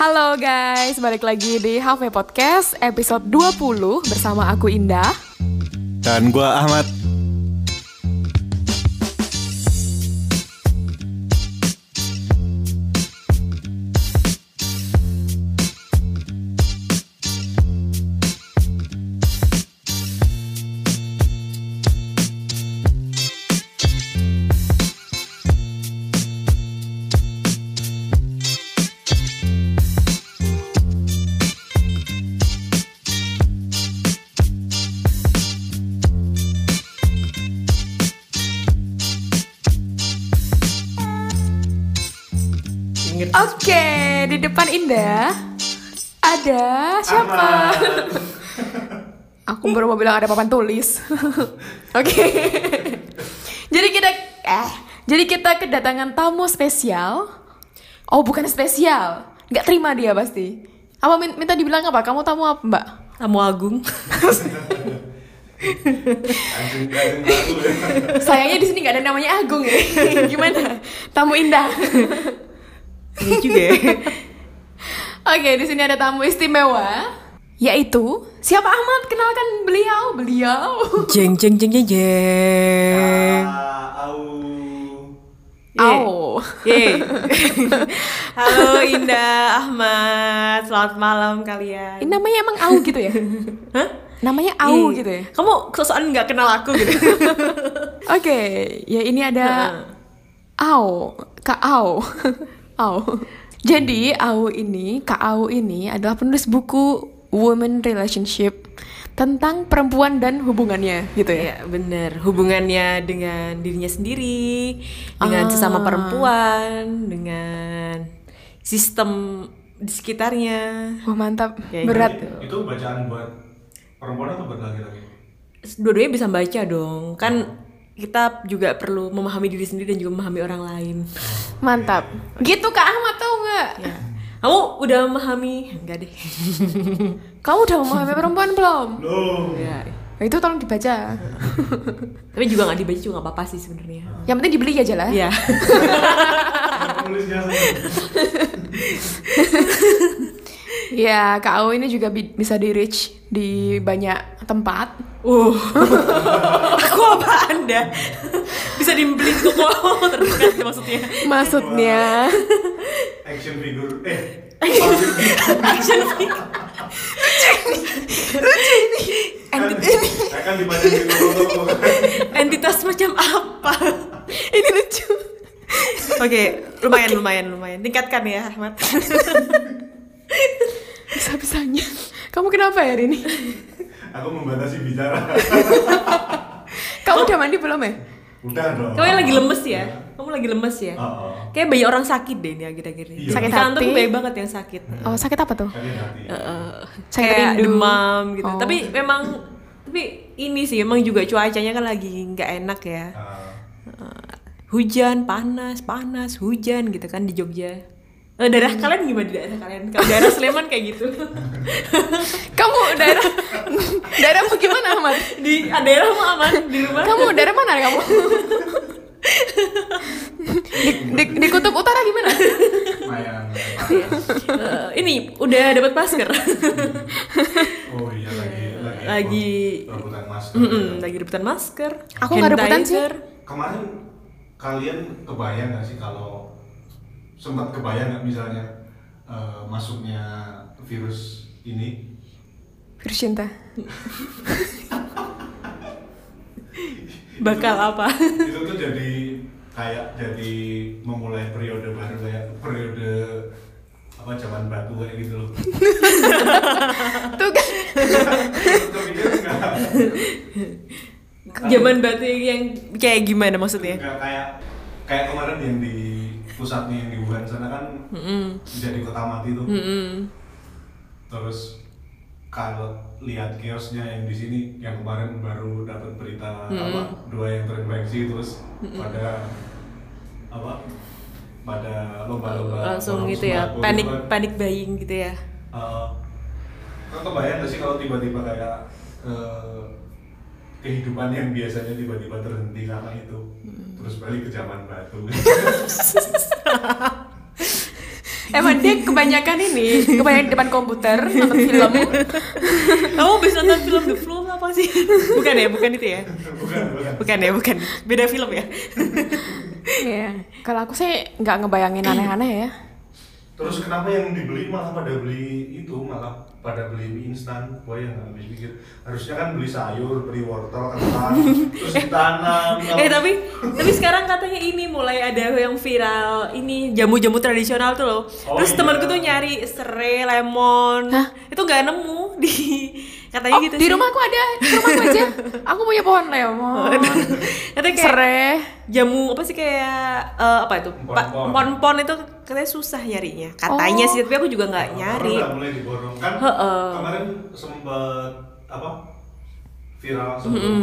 Halo guys, balik lagi di Halfway Podcast episode 20 bersama aku Indah. Dan gua Ahmad. Indah ada siapa? aku baru mau bilang ada papan tulis. Oke. jadi kita eh jadi kita kedatangan tamu spesial. Oh, bukan spesial. Nggak terima dia pasti. Apa min- minta dibilang apa? Kamu tamu apa, Mbak? Tamu Agung. Sayangnya di sini nggak ada namanya Agung ya. Gimana? Tamu Indah. Ini juga ya. Oke, di sini ada tamu istimewa, yaitu siapa Ahmad? Kenalkan beliau, beliau. Jeng jeng jeng jeng jeng. Au. Yeay. Halo Indah, Ahmad. Selamat malam kalian. Ini namanya emang Au gitu ya? Hah? Namanya Au Ih, gitu ya? Kamu sosokan nggak kenal aku gitu. Oke, ya ini ada Au, Kak Au. Au. Jadi Au ini, Kak Au ini adalah penulis buku Women Relationship tentang perempuan dan hubungannya gitu ya. ya bener. Hubungannya dengan dirinya sendiri, dengan Ah. sesama perempuan, dengan sistem di sekitarnya. Wah mantap, Ya, berat. gitu. Itu bacaan buat perempuan atau buat laki-laki? Dua-duanya bisa baca dong. Kan kita juga perlu memahami diri sendiri dan juga memahami orang lain. Mantap. Gitu Kak Ahmad tau nggak? Ya. Kamu udah memahami? Enggak deh. Kamu udah memahami perempuan belum? Loh. ya. Nah, itu tolong dibaca. Tapi juga nggak dibaca juga nggak apa-apa sih sebenarnya. Yang penting dibeli aja lah. Iya. Ya, Kak Au ini juga bi- bisa di reach di banyak tempat. Uh. Aku apa Anda? Bisa dibeli toko terdekat maksudnya. Maksudnya, action figure eh Action figure. kan, akan dibaca di toko-toko Entitas macam apa? ini lucu. Oke, lumayan lumayan lumayan. Tingkatkan ya, Ahmad. Bisa-bisanya. Kamu kenapa ya hari ini? aku membatasi bicara Kamu udah mandi belum ya? udah dong Kamu lagi lemes ya? Kamu lagi lemes ya? Oh, oh. Kayak banyak orang sakit deh ini akhir-akhir ini. Iya. Sakit hati? tuh banyak banget yang sakit. Oh, sakit apa tuh? Sakit hati Eh, Sakit kayak rindu. demam gitu. Oh. Tapi memang tapi ini sih emang juga cuacanya kan lagi nggak enak ya. Ah, Eh, hujan, panas, panas, hujan gitu kan di Jogja. Eh, daerah kalian gimana di daerah kalian? Kalau daerah Sleman kayak gitu. Kamu daerah daerahmu gimana, Ahmad? di ah, daerahmu aman di rumah? Kamu daerah mana kamu? di, di, di kutub utara gimana? Eh, ini udah dapat masker. oh iya lagi lagi Lagi- rebutan masker Mm-mm, lagi rebutan masker. Aku nggak rebutan sih. kemarin kalian kebayang nggak sih kalau sempat kebayang nggak misalnya eh, masuknya virus ini Virus cinta. Bakal apa? itu tuh jadi kayak jadi memulai periode baru kayak periode apa zaman batu kayak gitu loh Tuh kan. Zaman batu yang kayak gimana maksudnya? Nggak kayak kayak kemarin yang di pusatnya yang di Wuhan sana kan Mm-mm. jadi kota mati tuh Mm-mm. terus kalau lihat kiosnya yang di sini yang kemarin baru dapat berita apa dua yang terinfeksi terus pada apa pada lomba-lomba Langsung gitu ya, panik kan. panik buying gitu ya. Eh, kan kebayang gak sih kalau tiba-tiba kayak eh, kehidupan yang biasanya tiba-tiba terhenti karena itu terus balik ke zaman batu Emang dia kebanyakan ini, kebanyakan di depan komputer nonton film. Kamu habis nonton film The Flow apa sih? Bukan ya, bukan itu ya? bukan bukan Bukan ya, bukan. Beda film ya? Iya. Kalau aku sih nggak ngebayangin aneh-aneh ya. terus kenapa yang dibeli malah pada beli itu malah pada beli mie instan gue yang nggak habis pikir harusnya kan beli sayur beli wortel kentang terus ditanam Eh tapi tapi sekarang katanya ini mulai ada yang viral ini jamu-jamu tradisional tuh loh. Oh, Terus iya. temanku tuh nyari serai, lemon. Hah? Itu nggak nemu di katanya Oh, gitu di sih. rumahku ada, di rumahku aja. Aku punya pohon lemon. Katanya kayak Serai. jamu apa sih kayak eh, apa itu? Pon-pon itu katanya susah nyarinya. Katanya Oh. sih, tapi aku juga nggak nyari. Baru udah mulai diborong kan Heeh. kemarin sempet apa viral sebelum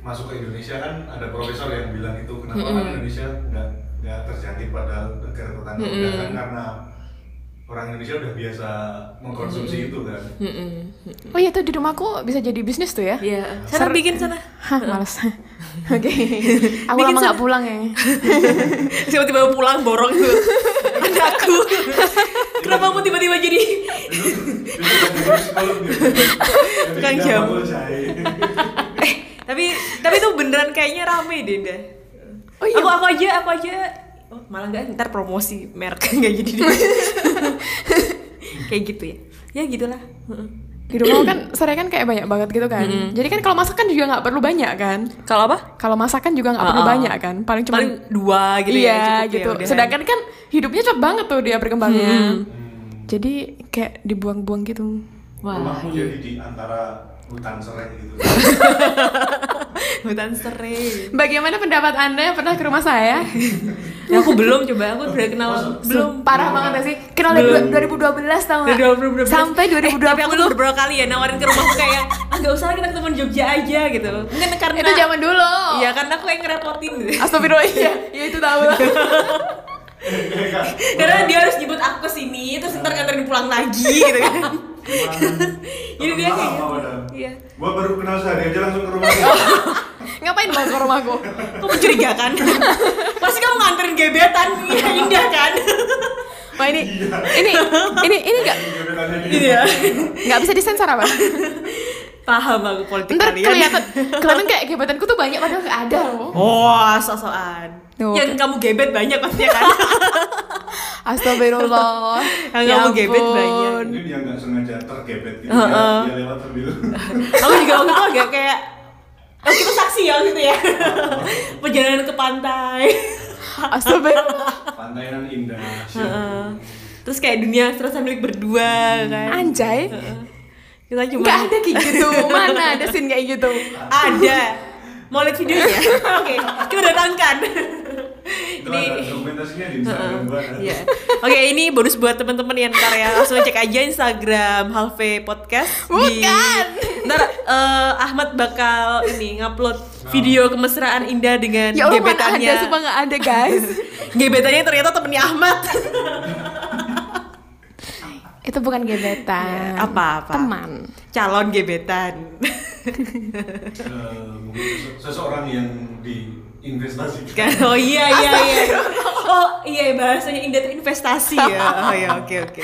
masuk ke Indonesia kan ada profesor yang bilang itu kenapa kan Indonesia nggak nggak terjangkit padahal negara tetangga udah kan karena orang Indonesia udah biasa mengkonsumsi itu kan Oh iya tuh di rumahku bisa jadi bisnis tuh ya. Iya. Sana Ser- bikin sana. Hah, males. Oke. Aku Bikin lama nggak sana. pulang ya. Tiba-tiba pulang borong tuh anakku. Kenapa kamu tiba-tiba jadi kan gitu jamu. eh tapi tapi itu beneran kayaknya rame deh. Oh iya. Aku aku aja aku aja oh, malah nggak ntar promosi merek nggak jadi kayak gitu ya. Ya gitulah. Heeh. Di rumah kan serai kan kayak banyak banget gitu kan. Jadi kan kalau masakan juga nggak perlu banyak kan. Kalau apa? Kalau masakan juga nggak perlu Ah, ah. banyak kan. Paling cuma Paling dua gitu ya. iya cukup ya, gitu. udahan. Sedangkan kan hidupnya cepet banget tuh dia berkembangnya. Hmm. Jadi kayak dibuang-buang gitu. Wah, jadi di antara hutan serai gitu hutan serai. Bagaimana pendapat anda yang pernah ke rumah saya? Ya, aku belum coba, aku udah kenal belum. Parah banget sih? Kenal dari Belum. 2012 tau gak? Dari 2012. Sampai Eh, tapi aku tuh 2020 beberapa kali ya nawarin ke rumahku kayak ah nggak usah lah, kita ketemu di Jogja aja gitu. Mungkin karena Itu zaman dulu. Iya karena aku yang ngerepotin gitu. Astagfirullah iya, ya itu tahu lah. Karena dia harus jemput aku ke sini, terus ntar nganterin pulang lagi gitu kan. Jadi dia kayak gitu. Iya. Gua baru kenal sehari aja langsung ke rumah Ngapain mau ke rumahku? Kok mencurigakan? Pasti kamu nganterin gebetan, iya indah kan? Wah ini, ini, ini, ini nggak Iya. nggak bisa disensor apa? Paham aku politik Ntar kalian. kelihatan, kelihatan kayak gebetanku tuh banyak padahal nggak ada loh. Oh, sosokan. Tuh, Yang kamu gebet banyak pastinya kan? Astagfirullah. Yang Ya kamu gebet banyak. ini dia nggak sengaja tergebet gitu Heeh. dia, dia lewat sambil aku juga waktu itu agak kayak Oh kita saksi ya gitu ya Perjalanan ke pantai Astagfirullah. pantainan indah Heeh. Terus kayak dunia serasa milik berdua kan Anjay. Heeh. Kita cuma Nggak ada kayak gitu. Mana ada scene kayak gitu? Ada Mau lihat videonya? Oke, kita datangkan Ini dokumentasinya di Instagram Iya. Oke, ini bonus buat teman-teman yang ntar ya langsung cek aja Instagram Halve Podcast. Di, Bukan. ntar eh, Ahmad bakal ini ngupload video kemesraan Indah dengan Ya gebetannya. ada, sumpah nggak ada guys. gebetannya ternyata temennya Ahmad. Itu bukan gebetan. Apa-apa. Teman. Calon gebetan. Eh, mungkin sese- seseorang yang diinvestasikan Kan, oh iya iya iya. Oh iya bahasanya Indah itu investasi ya. Oh iya oke oke.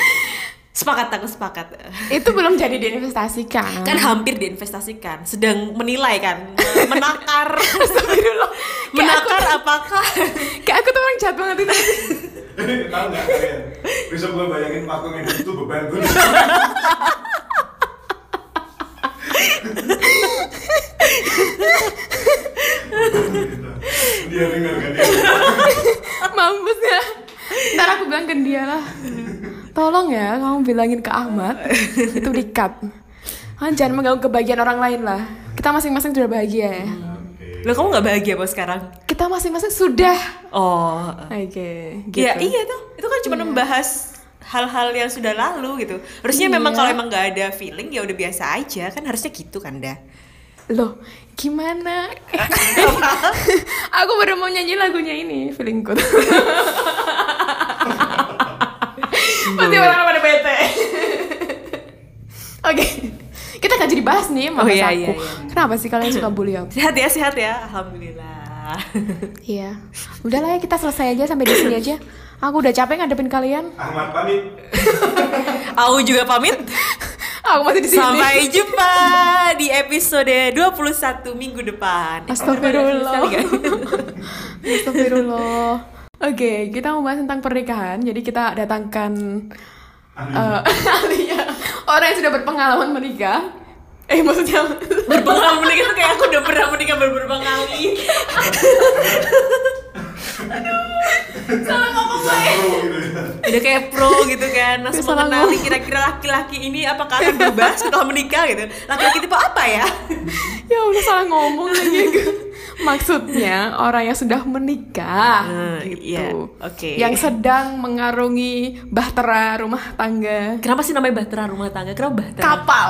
Sepakat aku sepakat. Itu belum jadi diinvestasikan. kan hampir diinvestasikan sedang menilai kan menakar menakar apakah Kayak aku tuh orang jahat banget itu. tahu nggak kalian besok gua bayangin patung hidup itu beban tuh dia dengar kan dia Mampus ya. Ntar aku bilang ke dia lah. Tolong ya kamu bilangin ke Ahmad itu dikat. Ah, jangan mengganggu kebahagiaan orang lain lah. Kita masing-masing sudah bahagia ya. lo kamu nggak bahagia apa sekarang Kita masing-masing sudah. oh Oke, gitu. ya iya tuh itu kan cuma membahas hal-hal yang sudah lalu gitu harusnya memang Iya. kalau emang nggak ada feeling ya udah biasa aja kan harusnya gitu kan dah Loh, gimana? aku baru mau nyanyi lagunya ini, feelingku. Pasti orang pada bete. Oke, kita gak jadi bahas nih sama Oh, iya, aku. iya, iya. Kenapa sih kalian suka bully aku? sehat ya sehat ya alhamdulillah Iya, udahlah ya kita selesai aja sampai di sini aja. Aku udah capek ngadepin kalian. Ahmad pamit. Aku juga pamit. Aku masih di sini. Sampai jumpa di episode 21 minggu depan. Astagfirullah. Astagfirullah. Oke, kita mau bahas tentang pernikahan. Jadi kita datangkan Ahli. eh, ahlinya orang yang sudah berpengalaman menikah. Eh maksudnya Berpengalaman menikah tuh kayak aku udah pernah menikah beberapa kali. Salah ngomong gue. Pro gitu ya. Udah kayak pro gitu kan. Langsung Salah mengenali kira-kira laki-laki ini apakah akan berubah setelah menikah gitu. Laki-laki tipe apa ya? Ya udah salah ngomong lagi. Maksudnya orang yang sudah menikah Hmm, gitu. iya, oke. Yang sedang mengarungi bahtera rumah tangga. Kenapa sih namanya bahtera rumah tangga? Kenapa bahtera? Kapal.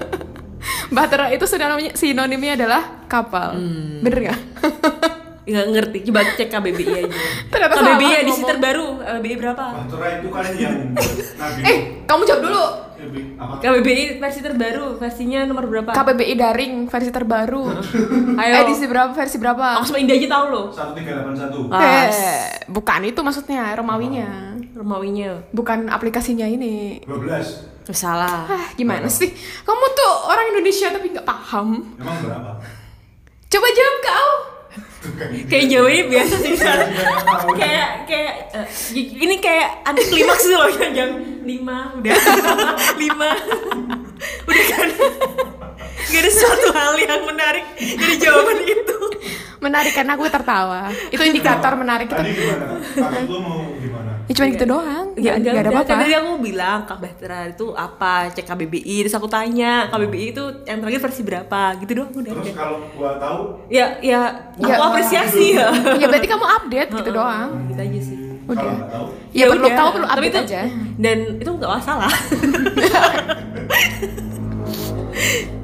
bahtera itu sinonimnya, sinonimnya adalah kapal. Hmm. Bener gak? Nggak ngerti, coba cek KBBI aja. Ternyata KBBI salah edisi ngomong. terbaru, KBBI berapa? Bahtera itu kan yang Nabi. Eh, kamu jawab dulu. KBBI versi terbaru, versinya nomor berapa? KBBI daring versi terbaru. Ayo. Edisi berapa? Versi berapa? Aku sama Indah aja tahu loh. 1381. Ah. Eh, bukan itu maksudnya Romawinya. Romawinya. Bukan aplikasinya ini. 12. Terus salah. Ah, gimana sih? Kamu tuh orang Indonesia tapi nggak paham. Emang berapa? Coba jawab kau. Kayak Jawa ini biasa sih kayak kayak eh, ini kayak anti klimaks loh yang jam lima udah lima udah kan gak ada suatu hal yang menarik dari jawaban itu Menarik karena aku tertawa. Itu indikator menarik. Tadi gimana? Maksud lu mau gimana? Ya cuma gitu doang. Ya, Nggak nggak ada apa-apa. Tadi aku bilang Kak Bahtera itu apa? Cek KBBI, terus aku tanya KBBI itu yang terakhir versi berapa? Gitu doang udah. Terus udah. kalau gua tahu Ya, ya, Ya. aku apresiasi ya. Ya berarti kamu update gitu doang. Gitu aja sih. Udah. tahu Ya, perlu udah. tahu perlu Tapi update itu- aja. Dan itu nggak masalah.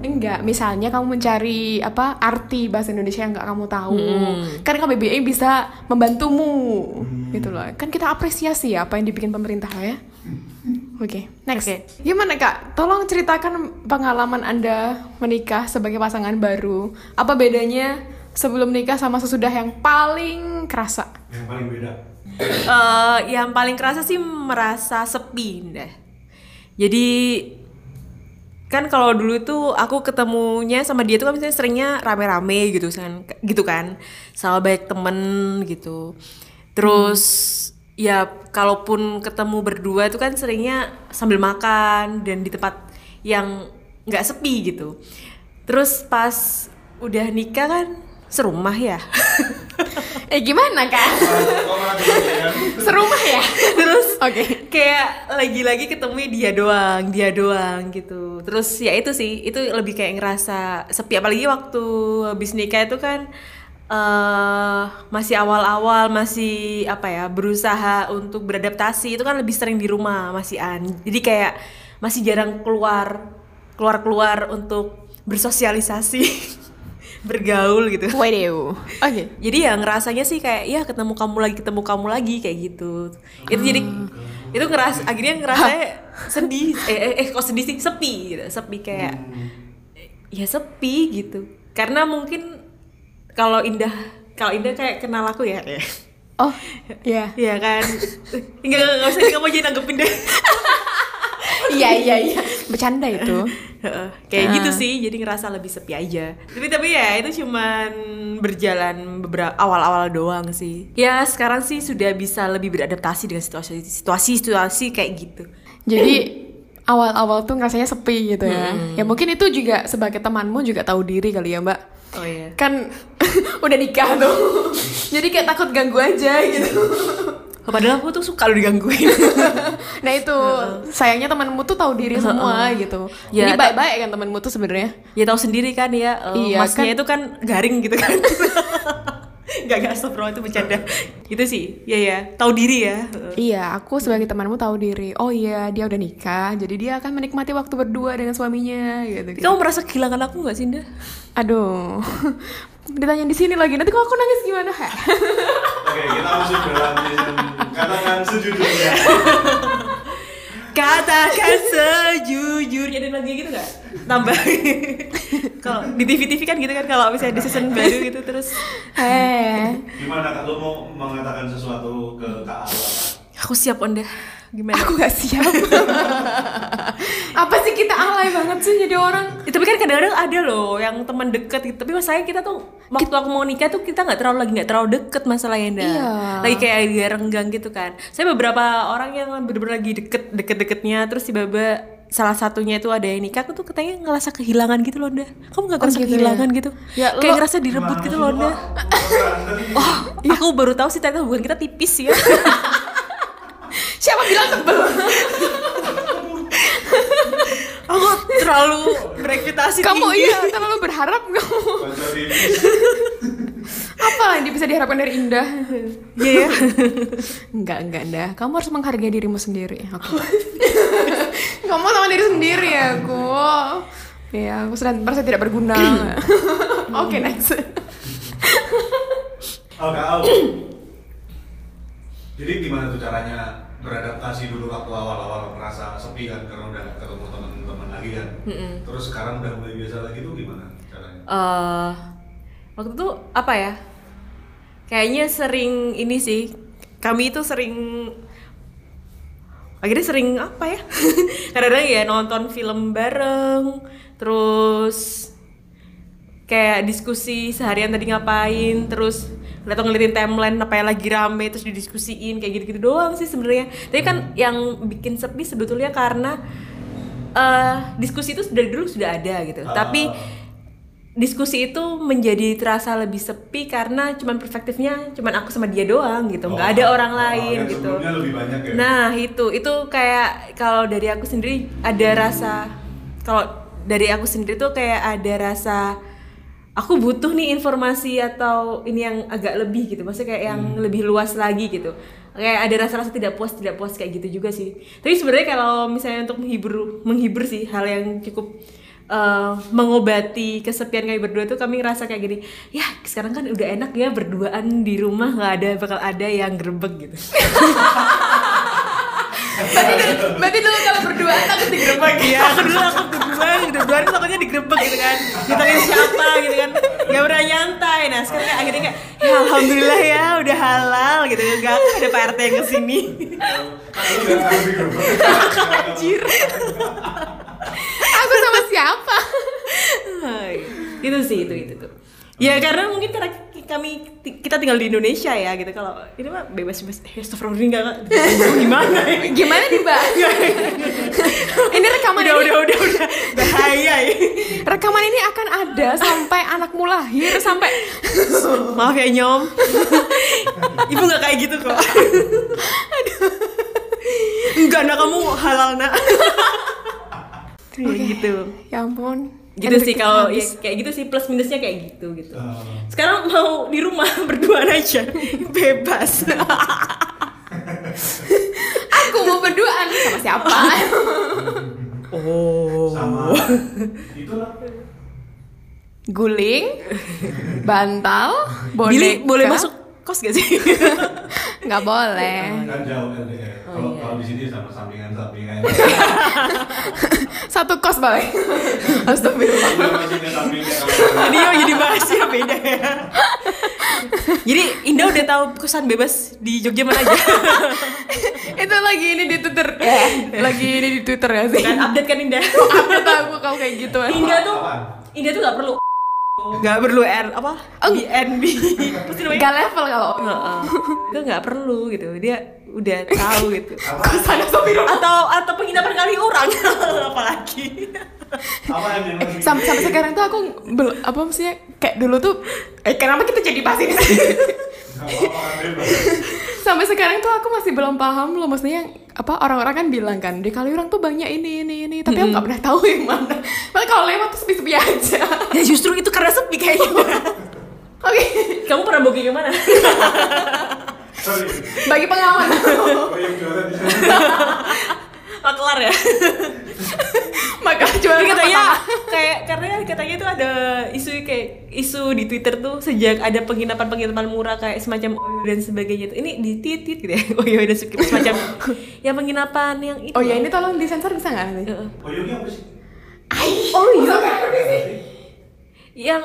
Enggak, misalnya kamu mencari apa arti bahasa Indonesia yang nggak kamu tahu, Hmm. kan KBBI bisa membantumu, gitu loh. Kan kita apresiasi ya apa yang dibikin pemerintah ya. Oke, next. Oke. Gimana kak? Tolong ceritakan pengalaman anda menikah sebagai pasangan baru. Apa bedanya sebelum nikah sama sesudah yang paling kerasa? yang paling beda. Eh, yang paling kerasa sih merasa sepi deh. Jadi kan kalau dulu tuh aku ketemunya sama dia tuh kan misalnya seringnya rame-rame gitu kan gitu kan. Sama banyak temen gitu. Terus ya kalaupun ketemu berdua itu kan seringnya sambil makan dan di tempat yang nggak sepi gitu. Terus pas udah nikah kan serumah ya Eh gimana kebagian? Serumah ya? terus Oke. kayak lagi-lagi ketemunya dia doang dia doang gitu terus ya itu sih itu lebih kayak ngerasa sepi apalagi waktu habis nikah itu kan eh masih awal-awal masih apa ya berusaha untuk beradaptasi itu kan lebih sering di rumah masih an jadi kayak masih jarang keluar keluar keluar untuk bersosialisasi bergaul gitu. Waduh. Oke. jadi ya ngerasanya sih kayak ya ketemu kamu lagi ketemu kamu lagi kayak gitu. Itu jadi itu ngeras akhirnya ngerasanya sedih. Eh, eh, eh kok sedih sih? Sepi gitu sepi kayak ya sepi gitu. Karena mungkin kalau indah kalau indah kayak kenal aku ya Oh, ya. Iya kan? Nggak nggak nggak usah kamu aja nanggepin deh Iya iya iya. Bercanda itu. Heeh, kayak Ah. gitu sih jadi ngerasa lebih sepi aja tapi tapi ya itu cuman berjalan beberapa awal-awal doang sih ya sekarang sih sudah bisa lebih beradaptasi dengan situasi situasi situasi kayak gitu Jadi awal-awal tuh ngerasanya sepi gitu ya. Ya mungkin itu juga sebagai temanmu juga tahu diri kali ya mbak. oh iya Kan udah nikah tuh. Jadi kayak takut ganggu aja gitu. Padahal aku tuh suka lo digangguin Nah itu sayangnya temanmu tuh tahu diri semua gitu. Ya, Jadi ta- baik-baik kan temanmu tuh sebenarnya. ya tahu sendiri kan ya eh, Iya, masnya kan. itu kan garing gitu kan Gak gak astagfirullah itu bercanda itu sih ya ya tahu diri ya. Iya, aku sebagai temanmu tahu diri. Oh iya, dia udah nikah, jadi dia akan menikmati waktu berdua dengan suaminya gitu. gitu. kamu merasa kehilangan aku nggak sih Indah? Aduh, ditanya di sini lagi. Nanti kalau aku nangis gimana? Heh. Oke, kita masuk dalam katakan sejujurnya. Katakan sejujurnya dan lagi gitu gak? Tambah Kalau di TV-TV kan gitu kan kalau misalnya di season baru gitu terus Eh, Gimana kak, lu mau mengatakan sesuatu ke Kak Alwa? Aku siap Onda. Gimana? aku gak siap. Apa sih kita alay banget sih jadi orang? Ya, tapi kan kadang-kadang ada loh yang teman deket gitu. Tapi masalahnya kita tuh waktu aku mau nikah tuh kita nggak terlalu lagi nggak terlalu deket masalahnya Nda. Iya. Lagi kayak agak renggang gitu kan. Saya beberapa orang yang bener-bener lagi deket deket-deketnya terus tiba-tiba salah satunya itu ada yang nikah aku tuh katanya ngerasa kehilangan gitu loh Nda. Kamu nggak ngerasa gitu ya? kehilangan gitu? Ya, kayak lo- ngerasa direbut gitu loh Nda. Oh, aku baru tahu sih ternyata hubungan kita tipis ya. Siapa bilang tebel? aku terlalu berekspektasi kamu tinggi. iya terlalu berharap kamu. Apa yang bisa diharapkan dari Indah? Iya ya. Enggak, enggak, Indah. Kamu harus menghargai dirimu sendiri. Oke. kamu sama diri sendiri ya, aku. Iya, aku sudah merasa tidak berguna. Oke, next. Oh Kak Al. Jadi gimana tuh caranya beradaptasi dulu waktu awal-awal merasa sepi kan karena udah ketemu teman-teman lagi kan. Terus sekarang udah mulai biasa lagi tuh gimana caranya? eh waktu itu apa ya? Kayaknya sering ini sih. Kami itu sering akhirnya sering apa ya? Kadang-kadang ya nonton film bareng, terus kayak diskusi seharian tadi ngapain, terus atau ngeliatin timeline apa yang lagi rame terus didiskusiin kayak gitu-gitu doang sih sebenarnya. Tapi kan yang bikin sepi sebetulnya karena eh diskusi itu dari dulu sudah ada gitu. Ah. Tapi diskusi itu menjadi terasa lebih sepi karena cuman perspektifnya cuman aku sama dia doang gitu nggak Oh, ada orang oh, lain yang gitu lebih banyak ya? nah itu itu kayak kalau dari aku sendiri ada rasa kalau dari aku sendiri tuh kayak ada rasa aku butuh nih informasi atau ini yang agak lebih gitu. Maksudnya kayak yang Hmm. lebih luas lagi gitu. Kayak ada rasa-rasa tidak puas tidak puas kayak gitu juga sih. Tapi sebenarnya kalau misalnya untuk menghibur menghibur sih hal yang cukup eh, mengobati kesepian kami berdua tuh kami ngerasa kayak gini ya sekarang kan udah enak ya berduaan di rumah nggak ada bakal ada yang gerbek gitu. Berarti, berarti dulu kalau berdua takut digerebek. Iya, aku dulu aku gitu, dua hari takutnya digerebek gitu kan Ditanya siapa gitu kan, gak pernah nyantai Nah sekarang kayak akhirnya kayak, ya Alhamdulillah ya udah halal gitu Gak ada Pak RT yang ke sini udah. Anjir. aku sama siapa. Itu sih, itu, itu tuh Ya karena mungkin karena kami kita tinggal di Indonesia ya gitu. Kalau ini mah bebas bebas enggak enggak gimana? Ya gimana nih mbak? Ini rekaman udah ini. udah udah udah. Bahaya ya rekaman ini akan ada sampai anakmu lahir sampai maaf ya nyom. Ibu nggak kayak gitu kok. Enggak nak kamu halal nak. Kayak gitu. Ya ampun gitu sih kalau ya, kayak gitu sih plus minusnya kayak gitu gitu. Ah. sekarang mau di rumah berdua aja. Bebas. Aku mau berduaan sama siapa? Oh. Sama itulah. guling bantal boneka. Billy boleh masuk kos gak sih? Nggak boleh. Kan jauh LDR. Oh, Kalau iya. kalau di sini sama sampingan-sampingan. satu kos balik astagfirullah. Sampingnya kalau jadi oh jadi bahas ya beda ya. Jadi Indah udah tahu kosan bebas di Jogja mana aja? Itu lagi ini di twitter. Eh, lagi ini di twitter ya sih. Kan update kan Indah? Aku tahu kau kayak gitu. Indah tuh? Indah tuh gak perlu nggak perlu R apa? BNB terus namanya gak level kalau Heeh. itu nggak perlu gitu. Dia udah tahu gitu. Apa? atau atau penginapan kali orang. Apalagi. Apa yang masih? sampai, sampai sekarang tuh aku bel, apa maksudnya kayak dulu tuh eh kenapa kita jadi bahas ini? Gak sampai sekarang tuh aku masih belum paham loh maksudnya apa orang-orang kan bilang kan di Kaliurang tuh banyak ini ini ini tapi aku nggak pernah tahu yang mana. Padahal kalau lewat tuh sepi-sepi aja. Ya justru itu karena sepi kayaknya. Oke. Kamu pernah booking ke mana bagi pengalaman. Oh yang jualan di sana. maklar ya maka jual tapi katanya pertama. kayak karena katanya itu ada isu kayak isu di Twitter tuh sejak ada penginapan penginapan murah kayak semacam Oyo dan sebagainya tuh ini di titit gitu ya Oyo dan se- semacam ya penginapan yang itu oh ya ini tolong disensor bisa nggak nanti Heeh. Oh Yogi apa sih? oh iya yang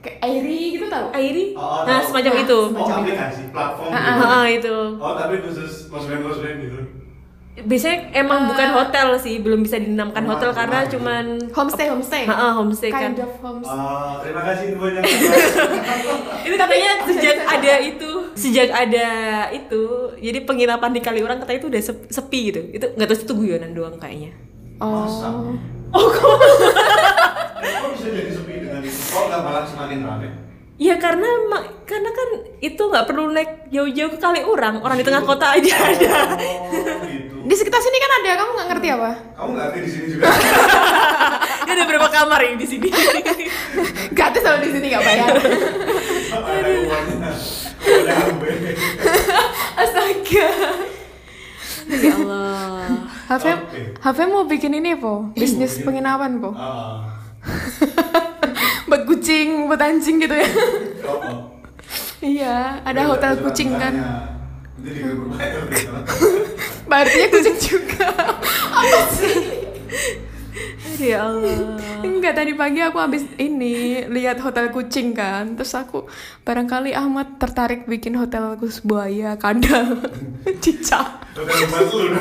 Kayak Airi gitu tau? Airi Oh, nah tahu. semacam itu Oh, aplikasi, platform Ah, gitu. Ah, itu Oh, tapi khusus band gitu. Biasanya emang bukan hotel sih belum bisa dinamakan Rumah, hotel karena rumah. cuman Homestay, homestay. Ha, homestay kan Kind of homestay. Ah, terima kasih infonya. itu katanya sejak ada itu sejak ada itu jadi penginapan di Kaliurang katanya itu udah sep- sepi gitu itu nggak tahu itu guyonan doang kayaknya Masa? Oh. Kok bisa jadi sepi dengan itu? Kok nggak malah semakin rame? ya karena karena kan itu nggak perlu naik jauh-jauh ke Kaliurang orang di tengah kota aja ada Oh, gitu. Di sekitar sini kan ada, kamu nggak ngerti apa? Kamu nggak ngerti di sini juga? Ini ada berapa kamar ini di sini Gratis sama di sini nggak bayar. Astaga. ya Allah Oke. HV mau bikin ini po, bisnis penginapan po. Ah, buat kucing, buat anjing gitu ya. oh, oh. iya, ada hotel kucing kan. Berarti kucing juga. apa sih? Aduh, ya Allah Enggak, tadi pagi aku habis ini lihat hotel kucing kan. Terus aku barangkali Ahmad tertarik bikin hotel kus buaya, kandang, cicak. Hotel.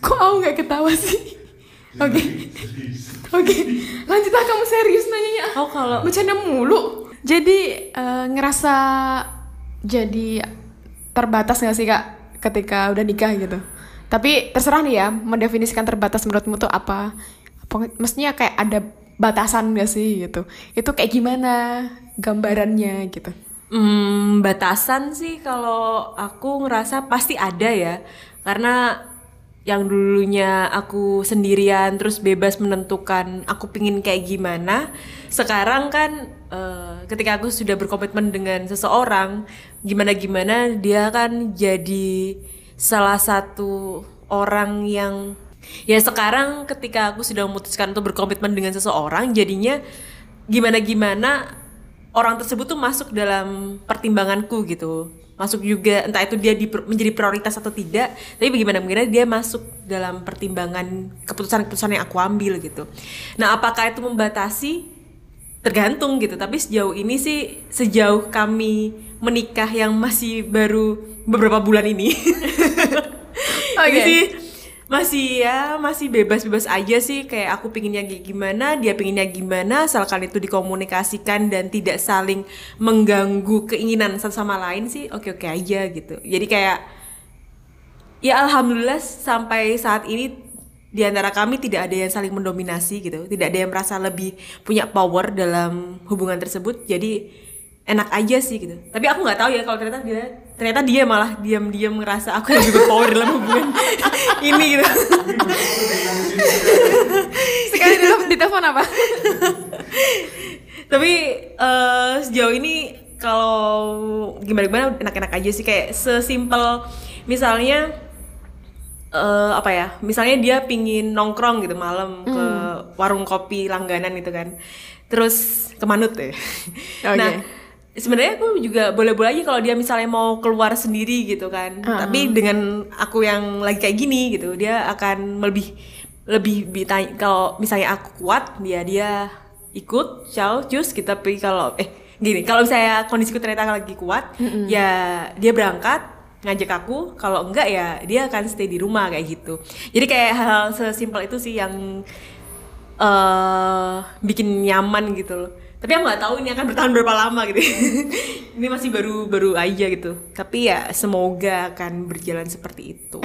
Kok aku nggak ketawa sih? Oke, Serius. oke. Lanjutlah kamu serius nanyanya. oh kalau Bercanda mulu. Jadi eh, ngerasa jadi terbatas nggak sih kak ketika udah nikah gitu? Tapi terserah nih ya, mendefinisikan terbatas menurutmu tuh apa? apa mestinya kayak ada batasan gak sih gitu? Itu kayak gimana gambarannya gitu? Hmm, batasan sih kalau aku ngerasa pasti ada ya. Karena yang dulunya aku sendirian terus bebas menentukan aku pingin kayak gimana. Sekarang kan eh, ketika aku sudah berkomitmen dengan seseorang, gimana-gimana dia kan jadi salah satu orang yang ya sekarang ketika aku sudah memutuskan untuk berkomitmen dengan seseorang jadinya gimana-gimana orang tersebut tuh masuk dalam pertimbanganku gitu. Masuk juga entah itu dia di- menjadi prioritas atau tidak tapi bagaimana bagaimana dia masuk dalam pertimbangan keputusan-keputusan yang aku ambil gitu. Nah apakah itu membatasi tergantung gitu. Tapi sejauh ini sih sejauh kami menikah yang masih baru beberapa bulan ini. Oke. ini sih masih ya masih bebas-bebas aja sih. Kayak aku pinginnya gimana dia pinginnya gimana. Asalkan itu dikomunikasikan dan tidak saling mengganggu keinginan satu sama lain sih oke oke aja gitu. Jadi kayak ya alhamdulillah sampai saat ini di antara kami tidak ada yang saling mendominasi gitu. Tidak ada yang merasa lebih punya power dalam hubungan tersebut. Jadi enak aja sih gitu. Tapi aku nggak tahu ya kalau ternyata dia ternyata dia malah diam-diam ngerasa aku yang lebih berpower dalam hubungan ini gitu. Sekali di, di telepon apa? tapi eh, sejauh ini kalau gimana gimana enak-enak aja sih. Kayak sesimpel misalnya eh, apa ya misalnya dia pingin nongkrong gitu malam ke warung kopi langganan gitu kan. Terus ke Manut ya. Oke. nah sebenarnya aku juga boleh-boleh aja kalau dia misalnya mau keluar sendiri gitu kan. Tapi dengan aku yang lagi kayak gini gitu dia akan lebih lebih ditanya kalau misalnya aku kuat dia dia ikut ciao cus kita pergi kalau eh gini kalau misalnya kondisiku ternyata lagi kuat ya dia berangkat ngajak aku kalau enggak ya dia akan stay di rumah kayak gitu. Jadi kayak hal-hal sesimpel itu sih yang eh bikin nyaman gitu loh. Tapi aku nggak tahu ini akan bertahan berapa lama gitu. Ini masih baru baru aja gitu. Tapi ya semoga akan berjalan seperti itu.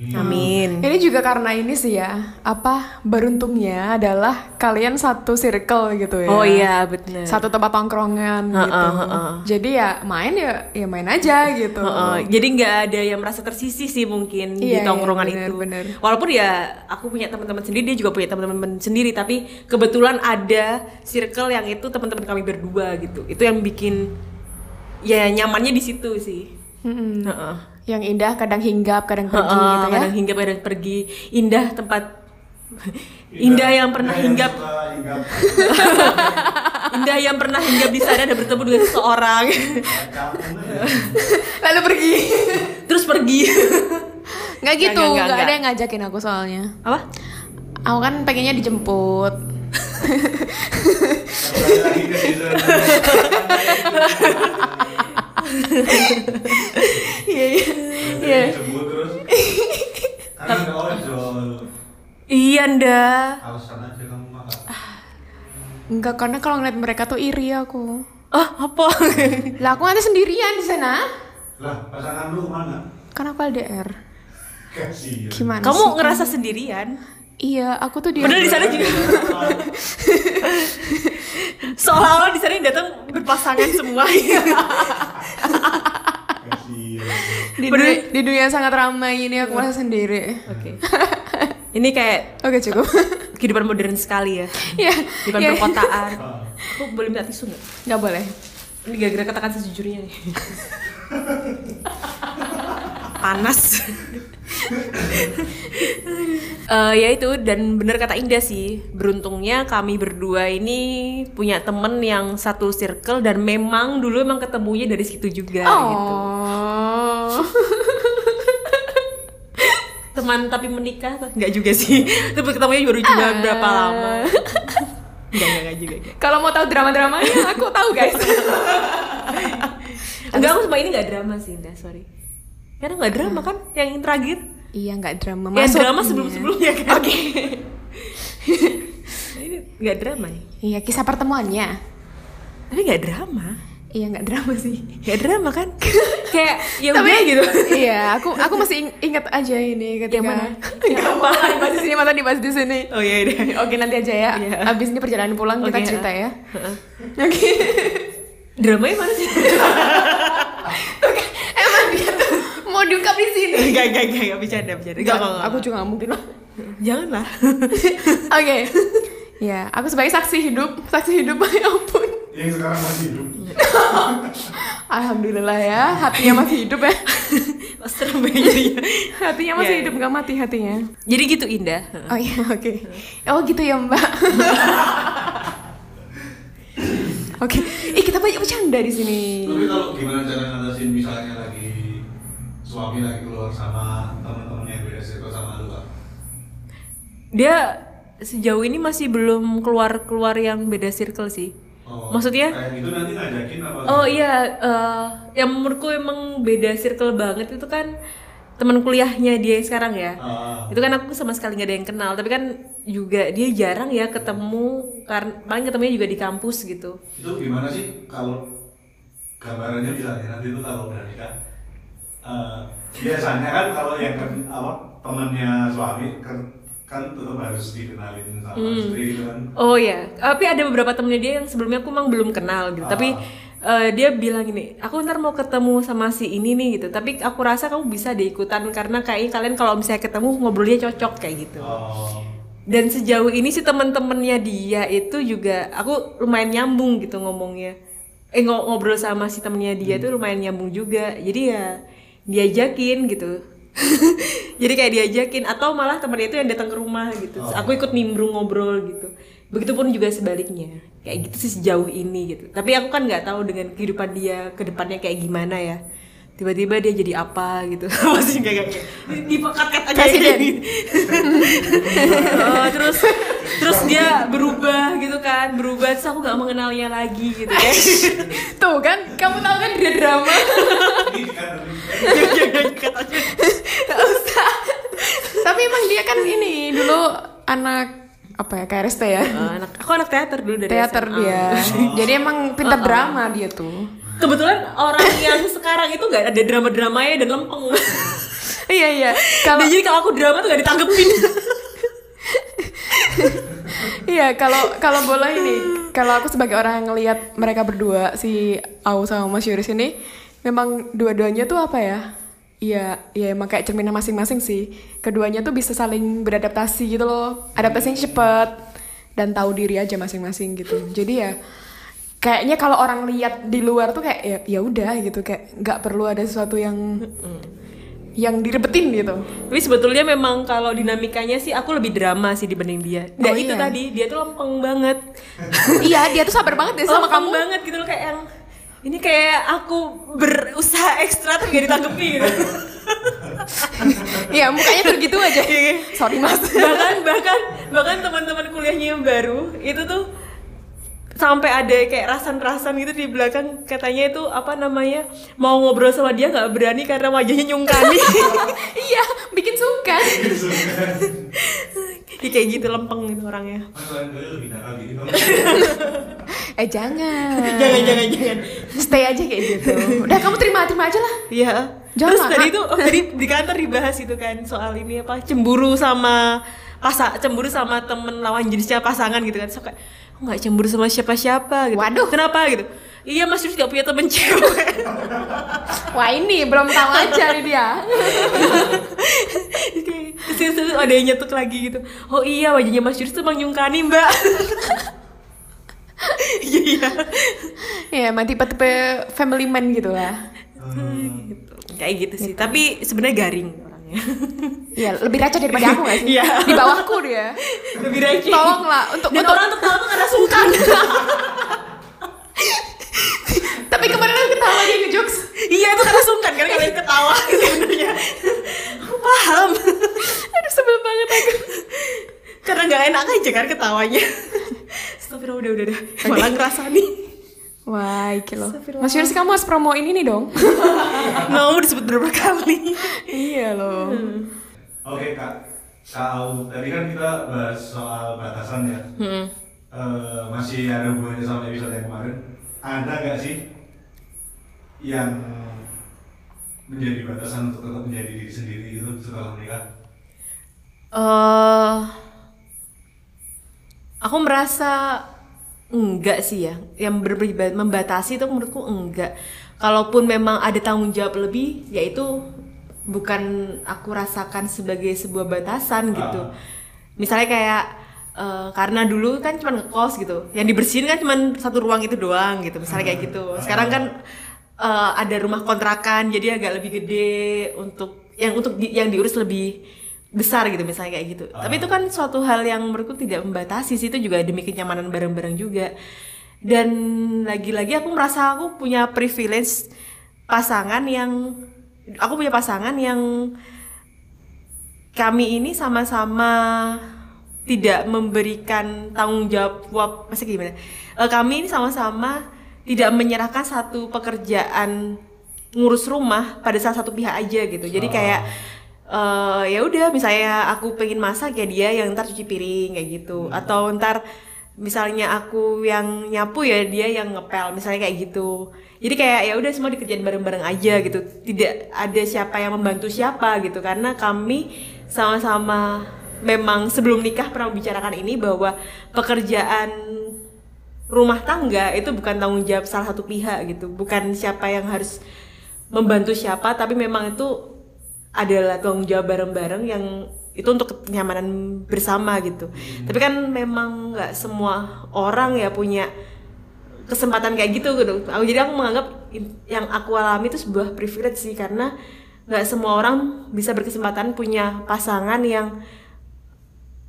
Amin Ini juga karena ini sih ya, apa beruntungnya adalah kalian satu circle gitu ya. oh iya benar Satu tempat tongkrongan gitu. heeh. Jadi ya main ya ya main aja gitu. Heeh, jadi nggak ada yang merasa tersisih sih mungkin di Iya, iya, tongkrongan bener, itu. bener. Walaupun ya aku punya teman-teman sendiri, dia juga punya teman-teman sendiri, tapi kebetulan ada circle yang itu teman-teman kami berdua gitu. Itu yang bikin ya nyamannya di situ sih. Mm-mm. Heeh. Yang indah kadang hinggap, kadang pergi Heeh, gitu ya. kadang hinggap kadang pergi. Indah tempat Indah yang pernah hinggap, suka hinggap. Indah yang pernah hinggap di sana dan bertemu dengan seseorang. Lalu pergi. terus pergi. Nggak gitu, Nggak, nggak, nggak ada nggak. yang ngajakin aku soalnya. Apa? Aku kan pengennya dijemput. Iya iya. Iya. Terus. Karena ada ojol. Iya ndak. Alasan aja kamu mah. Enggak karena kalau ngeliat mereka tuh iri aku. Ah apa? Lah aku nanti sendirian di sana. Lah, pasangan lu ke mana? Kan aku LDR. Gimana Kamu sih? ngerasa sendirian? Iya, aku tuh di Padahal di sana juga seolah-olah di sana yang datang berpasangan semua. Di dunia, di dunia sangat ramai ini aku merasa sendiri. Oke. Ini kayak Oke cukup. kehidupan modern sekali ya. Iya. Kehidupan iya. perkotaan. Ah. Aku boleh minta tisu nggak? Nggak boleh. Ini gara-gara katakan sejujurnya nih. Panas. Eh, ya itu dan bener kata Indah sih beruntungnya kami berdua ini punya temen yang satu circle dan memang dulu emang ketemunya dari situ juga gitu Oh. teman tapi menikah nggak juga sih tapi ketemunya baru cuma Ah. berapa lama nggak nggak nggak juga. Kalau mau tahu drama-dramanya, aku tahu guys. enggak aku sama ini nggak drama sih Indah sorry karena nggak drama kan yang terakhir iya, nggak drama. yang Maksudnya- drama sebelum sebelumnya kan Oke. ini nggak drama nih Iya, kisah pertemuannya. tapi nggak drama Iya, nggak drama sih. nggak drama kan kayak ya Tapi udah gitu Iya, aku aku masih ing- ingat aja ini ketika Yang mana? Nggak apa-apa dibahas di sini, masa dibahas di sini. oh iya deh Oke, nanti aja ya. Iya. Abis ini perjalanan pulang kita Oke, cerita ah. ya. Oke. dramanya mana sih Emang dia tuh mau diungkap di sini. Enggak, enggak, enggak, enggak bercanda, bercanda. Enggak, enggak, aku juga nggak mungkin lah. Janganlah. Oke. Ya, aku sebagai saksi hidup, saksi hidup ya ampun. Yang sekarang masih hidup. Alhamdulillah ya, hatinya masih hidup ya. Mas serem ya jadinya. Hatinya masih Ya, hidup, nggak mati hatinya. Jadi gitu Indah. Oh iya, oke. Oh gitu ya Mbak. Oke, ih kita banyak bercanda di sini. Tapi kalau gimana cara ngatasin misalnya suami lagi keluar sama teman-temannya beda circle sama lu Kak? Dia sejauh ini masih belum keluar-keluar yang beda circle sih. Oh, Maksudnya? kayak gitu nanti ngajakin apa? Oh iya, eh yang menurutku emang beda circle banget itu kan teman kuliahnya dia sekarang ya. Ah. Itu kan aku sama sekali nggak ada yang kenal, tapi kan juga dia jarang ya ketemu karena paling ketemunya juga di kampus gitu. Itu gimana sih kalau gambarannya misalnya nanti itu kalau udah nikah eh, biasanya kan kalau yang ken- apa temannya suami kan kan tetap harus dikenalin sama Hmm. istri gitu kan. Oh ya, tapi ada beberapa temennya dia yang sebelumnya aku emang belum kenal gitu. Ah. Tapi eh, dia bilang gini, aku ntar mau ketemu sama si ini nih gitu. Tapi aku rasa kamu bisa diikutan karena kayaknya kalian kalau misalnya ketemu ngobrolnya cocok kayak gitu. Oh, Dan sejauh ini sih temen-temennya dia itu juga aku lumayan nyambung gitu ngomongnya. Eh ngo- ngobrol sama si temennya dia Hmm. tuh lumayan nyambung juga. Jadi ya diajakin gitu. Jadi kayak diajakin atau malah temennya itu yang datang ke rumah gitu. Oh. Aku ikut nimbrung ngobrol gitu. Begitupun juga sebaliknya. Kayak gitu sih sejauh ini gitu. Tapi aku kan nggak tahu dengan kehidupan dia ke depannya kayak gimana ya. Tiba-tiba dia jadi apa gitu. Masih kayak kayak dipekat-kat aja gitu. Oh, terus terus dia berubah gitu kan berubah terus aku gak mengenalnya lagi gitu ya Tuh kan, kamu tahu kan dia drama. kan usah. Tapi emang dia kan ini dulu anak apa ya KRST ya? Eh, anak aku anak teater dulu dari teater SMA. dia. Jadi emang pintar drama dia tuh. Kebetulan orang yang sekarang itu gak ada drama dramanya dan lempeng. Iya iya. Kalau jadi kalau aku drama tuh gak ditanggepin iya kalau kalau boleh ini kalau aku sebagai orang yang ngelihat mereka berdua si Au sama Mas Yuris ini memang dua-duanya tuh apa ya Iya, iya emang kayak cerminan masing-masing sih. Keduanya tuh bisa saling beradaptasi gitu loh. Adaptasinya cepet dan tahu diri aja masing-masing gitu. Jadi ya kayaknya kalau orang lihat di luar tuh kayak ya ya udah gitu kayak nggak perlu ada sesuatu yang yang direbetin gitu. tapi sebetulnya memang kalau dinamikanya sih aku lebih drama sih dibanding dia Oh, dan itu iya. tadi dia tuh lempeng banget iya, dia tuh sabar banget deh sama lempeng kamu. banget gitu loh kayak yang ini kayak aku berusaha ekstra tapi gak ditanggepi gitu Iya, mukanya tuh gitu aja. Sorry mas. bahkan bahkan bahkan teman-teman kuliahnya yang baru itu tuh sampai ada kayak rasan-rasan gitu di belakang katanya itu apa namanya mau ngobrol sama dia nggak berani karena wajahnya nyungkani iya, bikin sungkan. ya, kayak gitu lempeng gitu orangnya dong. Eh jangan. jangan jangan jangan Stay aja kayak gitu. Udah kamu terima terima aja lah. Iya. Jangan Terus tadi tuh oh, tadi di kantor dibahas itu kan soal ini apa cemburu sama pasa cemburu sama temen lawan jenisnya pasangan gitu kan. So, kayak "Aku nggak cemburu sama siapa-siapa gitu. Waduh. Kenapa gitu? Iya Mas Yus gak punya temen cewek. Wah ini belum tahu aja nih dia. Terus ada yang nyetuk lagi gitu. Oh iya wajahnya Mas Yus tuh emang nyungkani mbak. Iya iya. ya emang tipe-tipe family man gitu lah. Gitu. Kayak gitu sih. Tapi sebenarnya garing orangnya. Iya, lebih receh daripada aku gak sih? Iya. Di bawahku dia. Lebih receh. Tolonglah untuk Dan untuk orang tuh tahu tuh karena sungkan. Tapi kemarin aku ketawa dia ngejokes. iya itu karena sungkan kan kalian ketawa sebenarnya. Aku paham. Aduh sebel banget aku. karena nggak enak aja kan ketawanya. Astagfirullah udah udah udah. Malah ngerasa nih. Wah, iki loh. Mas Yunus kamu harus promoin ini dong. Udah disebut beberapa kali. iya loh. Oke kak, kak Au, tadi kan kita bahas soal batasan ya. Hmm. Eh, masih ada hubungannya sama episode yang kemarin. Ada nggak sih yang menjadi batasan untuk tetap menjadi diri sendiri itu setelah menikah? eh aku merasa enggak sih ya. Yang berbeda membatasi itu menurutku enggak. Kalaupun memang ada tanggung jawab lebih yaitu bukan aku rasakan sebagai sebuah batasan gitu. Ah. misalnya kayak eh, karena dulu kan cuma ngekos gitu. Yang dibersihin kan cuma satu ruang itu doang gitu misalnya kayak gitu. Sekarang kan eh, ada rumah kontrakan jadi agak lebih gede untuk yang untuk di- yang diurus lebih besar gitu misalnya kayak gitu. Tapi itu kan suatu hal yang menurutku tidak membatasi sih itu juga demi kenyamanan bareng-bareng juga. Dan lagi-lagi aku merasa aku punya privilege pasangan yang aku punya pasangan yang kami ini sama-sama tidak memberikan tanggung jawab masih gimana? Eh, kami ini sama-sama tidak menyerahkan satu pekerjaan ngurus rumah pada salah satu pihak aja gitu. Jadi kayak eh, ya udah misalnya aku pengen masak ya dia yang ntar cuci piring kayak gitu. Atau ntar misalnya aku yang nyapu ya dia yang ngepel misalnya kayak gitu. Jadi kayak ya udah semua dikerjain bareng-bareng aja gitu. Tidak ada siapa yang membantu siapa gitu. Karena kami sama-sama memang sebelum nikah pernah membicarakan ini bahwa pekerjaan rumah tangga itu bukan tanggung jawab salah satu pihak gitu. Bukan siapa yang harus membantu siapa tapi memang itu adalah tanggung jawab bareng-bareng yang itu untuk kenyamanan bersama gitu. Tapi kan memang nggak semua orang ya punya kesempatan kayak gitu gitu. Aku jadi aku menganggap yang aku alami itu sebuah privilege sih karena nggak semua orang bisa berkesempatan punya pasangan yang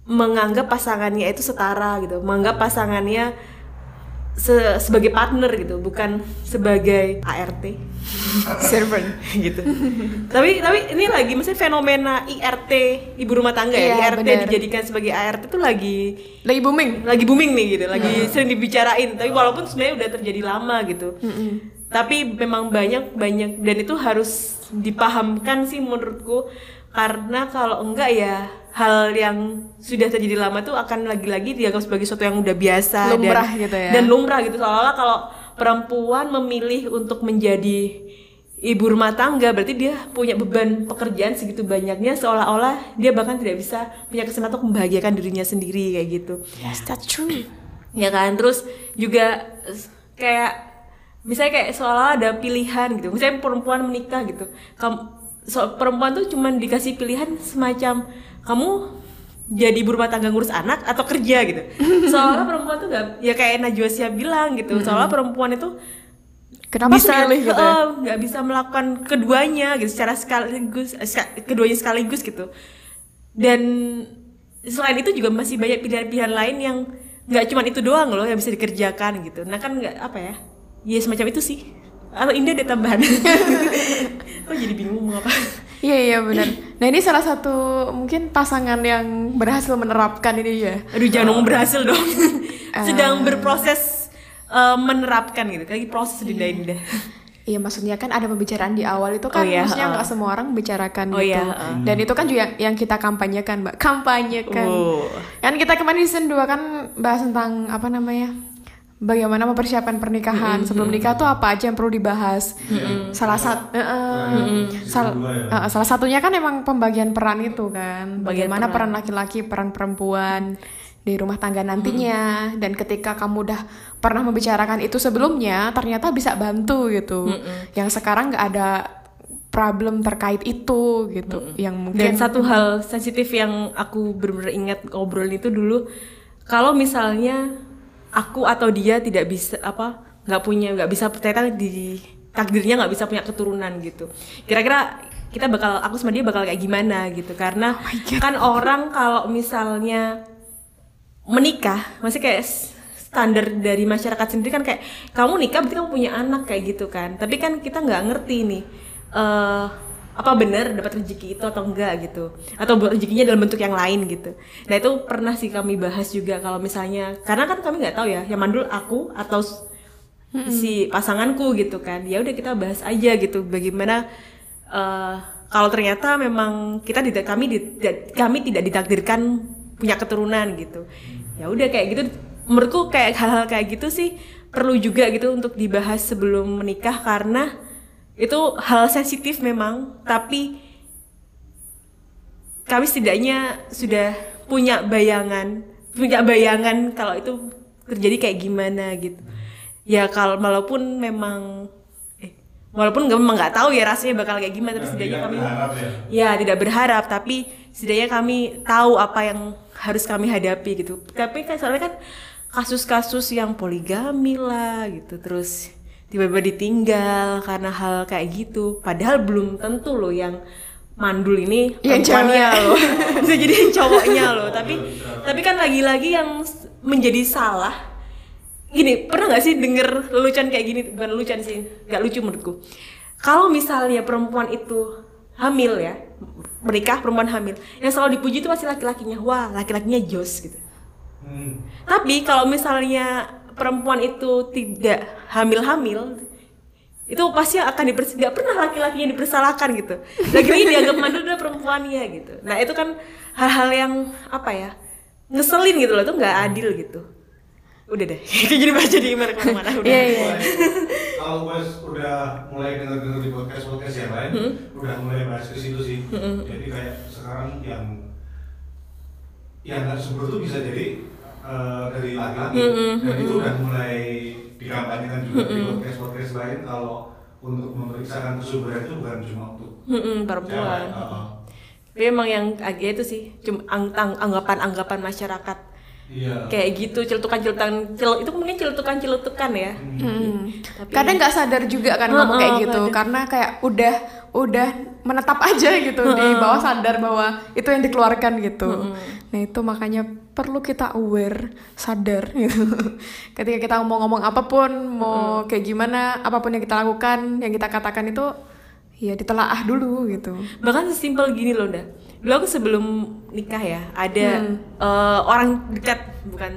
menganggap pasangannya itu setara gitu menganggap pasangannya se- sebagai partner gitu bukan sebagai ART Servant. gitu. Tapi tapi ini lagi maksudnya fenomena IRT ibu rumah tangga ya? Iya, IRT benar. dijadikan sebagai ART itu lagi Lagi booming. lagi booming nih gitu. Lagi sering dibicarain. Tapi walaupun sebenarnya udah terjadi lama gitu. Tapi memang banyak banyak dan itu harus dipahamkan sih menurutku karena kalau enggak ya hal yang sudah terjadi lama tuh akan lagi-lagi dianggap sebagai sesuatu yang udah biasa Lumrah dan, gitu ya. dan lumrah gitu. Seolah-olah kalau perempuan memilih untuk menjadi ibu rumah tangga berarti dia punya beban pekerjaan segitu banyaknya seolah-olah dia bahkan tidak bisa punya kesempatan untuk membahagiakan dirinya sendiri kayak gitu. Yes, that's true. ya kan? Terus juga kayak misalnya kayak seolah ada pilihan gitu. Misalnya perempuan menikah gitu. Kamu so, perempuan tuh cuman dikasih pilihan semacam kamu jadi ibu rumah tangga ngurus anak atau kerja? gitu. Seolah perempuan tuh gak ya kayak Najwa Shihab bilang gitu. Seolah perempuan itu Kenapa bisa pilih gitu ya? nggak bisa melakukan keduanya gitu secara sekaligus keduanya sekaligus gitu. Dan selain itu juga masih banyak pilihan-pilihan lain yang nggak cuma itu doang loh yang bisa dikerjakan gitu. Nah kan nggak apa ya ya semacam itu sih atau Indah ada tambahan kok jadi bingung mau apa Iya iya benar. Nah ini salah satu mungkin pasangan yang berhasil menerapkan ini ya. Aduh jangan ngomong berhasil dong. Sedang berproses eh, menerapkan gitu. Lagi proses dinda-indah. Iya maksudnya kan ada pembicaraan di awal itu kan Oh, iya, maksudnya nggak semua orang bicarakan Oh, gitu. iya, heeh. Dan itu kan juga yang kita kampanyekan mbak, kampanyekan. Oh. Kan kita kemarin di season 2 kan bahas tentang apa namanya? Bagaimana mempersiapkan pernikahan sebelum nikah tuh apa aja yang perlu dibahas. Salah satu sal- Kedua ya. eh, salah satunya kan emang pembagian peran itu kan. Bagian Bagaimana peran laki-laki, peran perempuan di rumah tangga nantinya dan ketika kamu udah pernah membicarakan itu sebelumnya ternyata bisa bantu gitu. Yang sekarang nggak ada problem terkait itu gitu. Yang mungkin Dan satu hal sensitif yang aku benar-benar ingat ngobrolin itu dulu, kalau misalnya aku atau dia tidak bisa apa nggak punya nggak bisa ternyata di takdirnya nggak bisa punya keturunan gitu. Kira-kira kita bakal aku sama dia bakal kayak gimana gitu. Karena kan orang kalau misalnya menikah masih kayak standar dari masyarakat sendiri kan kayak kamu nikah berarti kamu punya anak kayak gitu kan. Tapi kan kita nggak ngerti nih eh apa benar dapat rezeki itu atau enggak gitu. Atau buat rezekinya dalam bentuk yang lain gitu. Nah itu pernah sih kami bahas juga kalau misalnya karena kan kami nggak tahu ya yang mandul aku atau si pasanganku gitu kan. Ya udah kita bahas aja gitu bagaimana eh, kalau ternyata memang kita tidak kami tidak kami tidak ditakdirkan punya keturunan gitu. Ya udah kayak gitu. Menurutku kayak hal-hal kayak gitu sih perlu juga gitu untuk dibahas sebelum menikah karena itu hal sensitif memang tapi kami setidaknya sudah punya bayangan punya bayangan kalau itu terjadi kayak gimana gitu ya kalau walaupun memang eh, walaupun nggak memang nggak tahu ya rasanya bakal kayak gimana tapi Ya, setidaknya tidak kami ya. ya tidak berharap tapi setidaknya kami tahu apa yang harus kami hadapi gitu tapi kan soalnya kan kasus-kasus yang poligami lah gitu terus tiba-tiba ditinggal karena hal kayak gitu. Padahal belum tentu loh yang mandul ini Yang perempuannya cewek. loh. Bisa jadi yang cowoknya loh. Tapi tapi kan lagi-lagi yang menjadi salah. Gini pernah nggak sih denger lelucon kayak gini? Bukan lelucon sih nggak lucu menurutku. Kalau misalnya perempuan itu hamil ya menikah perempuan hamil yang selalu dipuji itu pasti laki-lakinya. Wah laki-lakinya jos gitu. Hmm. tapi kalau misalnya perempuan itu tidak hamil-hamil itu pasti akan dipers nggak pernah laki-laki yang dipersalahkan gitu lagi-lagi dianggap mandul udah perempuannya gitu nah itu kan hal-hal yang apa ya ngeselin gitu loh itu nggak adil gitu udah deh kayak jadi baca di email ke mana-mana udah Iya iya. Kalau pas udah mulai denger denger di podcast podcast yang lain, Hmm. udah mulai bahas ke situ sih. Jadi kayak sekarang yang yang nggak subur tuh bisa jadi eh, dari laki-laki Hmm, dan itu udah mulai dikampanyekan juga di podcast podcast lain kalau untuk memeriksakan kesuburan itu bukan cuma untuk Mm-mm, perempuan cewek, uh-uh. tapi emang yang agak itu sih cuma ang- ang- anggapan-anggapan masyarakat Iya. kayak gitu celutukan-celutukan cel- itu mungkin celutukan-celutukan ya Hmm. Tapi- Kadang nggak sadar juga kan ngomong kayak Heeh, gitu kadang. karena kayak udah udah menetap aja gitu di bawah sadar bahwa itu yang dikeluarkan gitu. Nah itu makanya perlu kita aware, sadar gitu. Ketika kita ngomong-ngomong apa pun, mau kayak gimana, apa pun yang kita lakukan, yang kita katakan itu ya ditelaah dulu gitu. bahkan sesimpel gini loh nda dulu aku sebelum nikah ya ada eh, orang dekat bukan